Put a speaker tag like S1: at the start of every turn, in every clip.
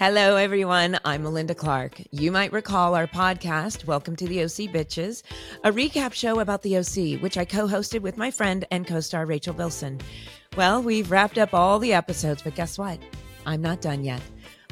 S1: Hello, everyone. I'm Melinda Clarke. You might recall our podcast, Welcome to the OC Bitches, a recap show about the OC, which I co hosted with my friend and co star Rachel Bilson. Well, we've wrapped up all the episodes, but guess what? I'm not done yet.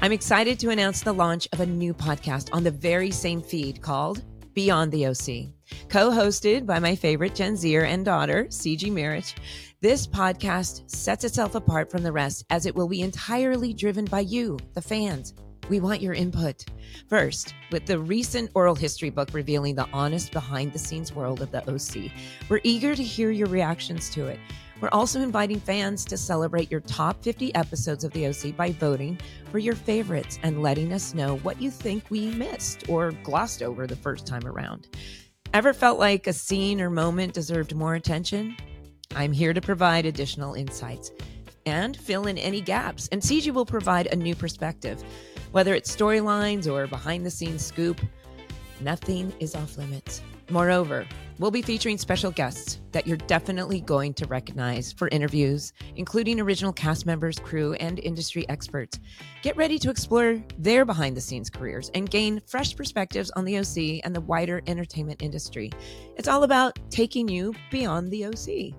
S1: I'm excited to announce the launch of a new podcast on the very same feed called Beyond the OC, co hosted by my favorite Gen Zer and daughter, CG Mirich. This podcast sets itself apart from the rest as it will be entirely driven by you, the fans. We want your input. First, with the recent oral history book revealing the honest behind the scenes world of the OC, we're eager to hear your reactions to it. We're also inviting fans to celebrate your top 50 episodes of the OC by voting for your favorites and letting us know what you think we missed or glossed over the first time around. Ever felt like a scene or moment deserved more attention? I'm here to provide additional insights and fill in any gaps, and CG will provide a new perspective. Whether it's storylines or behind the scenes scoop, nothing is off limits. Moreover, we'll be featuring special guests that you're definitely going to recognize for interviews, including original cast members, crew, and industry experts. Get ready to explore their behind the scenes careers and gain fresh perspectives on the OC and the wider entertainment industry. It's all about taking you beyond the OC.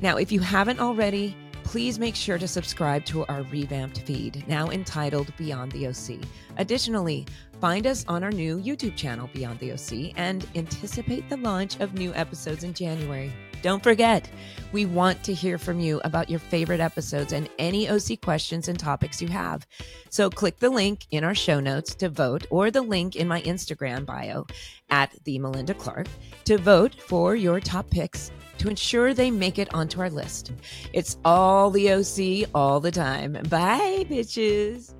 S1: Now, if you haven't already, please make sure to subscribe to our revamped feed, now entitled Beyond the OC. Additionally, find us on our new YouTube channel, Beyond the OC, and anticipate the launch of new episodes in January. Don't forget, we want to hear from you about your favorite episodes and any OC questions and topics you have. So click the link in our show notes to vote or the link in my Instagram bio at the Melinda Clarke to vote for your top picks to ensure they make it onto our list. It's all the OC all the time. Bye, bitches.